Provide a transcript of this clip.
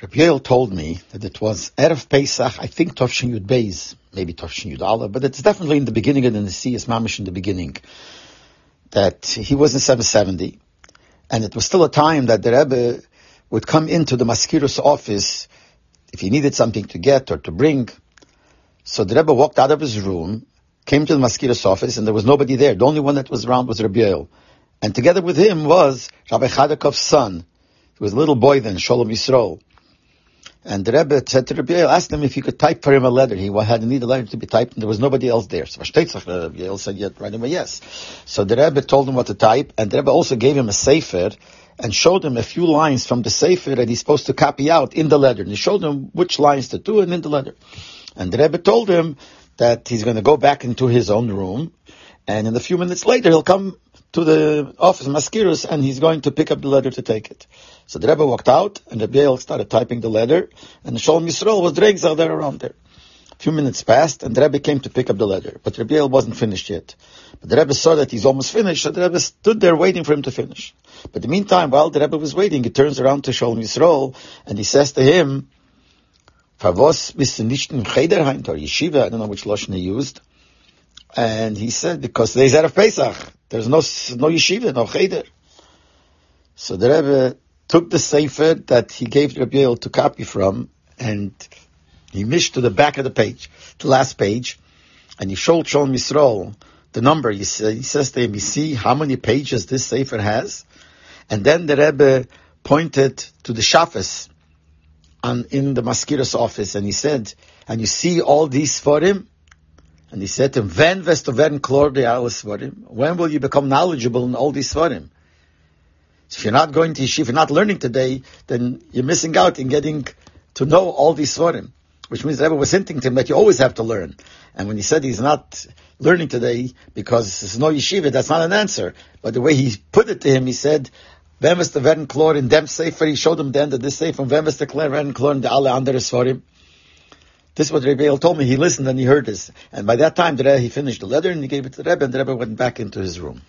Rabbi told me that it was Erev Pesach, I think Tovshin Yud Beis, maybe Tovshin Yud Aleph, but it's definitely in the beginning of the Nesias Mamish in the beginning, that he was in 770, and it was still a time that the Rebbe would come into the Maskirus office if he needed something to get or to bring. So the Rebbe walked out of his room, came to the Maskirus office, and there was nobody there. The only one that was around was Rabbi. And together with him was Rabbi Chadakov's son. He was a little boy then, Sholem Yisrael. And the Rebbe said to Rabbi Yael, asked him if he could type for him a letter. He had a need a letter to be typed, and there was nobody else there. So Rabbi uh, Yael said yes. So the Rebbe told him what to type, and the Rebbe also gave him a sefer and showed him a few lines from the sefer that he's supposed to copy out in the letter. And he showed him which lines to do and in the letter. And the Rebbe told him that he's going to go back into his own room, and in a few minutes later he'll come to the office of Maskirus and he's going to pick up the letter to take it. So the Rebbe walked out and the Yael started typing the letter and the Sholem Yisrael was Dregzal there around there. A few minutes passed and the Rebbe came to pick up the letter, but Rabbi Yael wasn't finished yet. But the Rebbe saw that he's almost finished, so the Rebbe stood there waiting for him to finish. But in the meantime, while the Rebbe was waiting, he turns around to Sholem Yisrael and he says to him, Favos bist du Cheder or Yeshiva, I don't know which Lashon he used. And he said, because today's Erev Pesach, there's no, no yeshiva, no cheder. So the Rebbe took the sefer that he gave Rabbi Yael to copy from, and he mished to the back of the page, the last page, and he showed Sholem Yisrael the number. He, say, he says to him, you see how many pages this sefer has? And then the Rebbe pointed to the Shafis on, in the Maskir's office, and he said, and you see all these for him? And he said to him, svarim? When will you become knowledgeable in all these svarim? So if you're not going to yeshiva, if you're not learning today, then you're missing out in getting to know all these svarim. Which means Rebbe was hinting to him that you always have to learn. And when he said he's not learning today because there's no yeshiva, that's not an answer. But the way he put it to him, he said, wirst du werden klor in dem sefer? He showed him the end of this sefer. Wirst du werden klor in the alle andere svarim? This is what Rebbe told me. He listened and he heard this. And by that time, the Rebbe, he finished the letter and he gave it to the Rebbe, and the Rebbe went back into his room.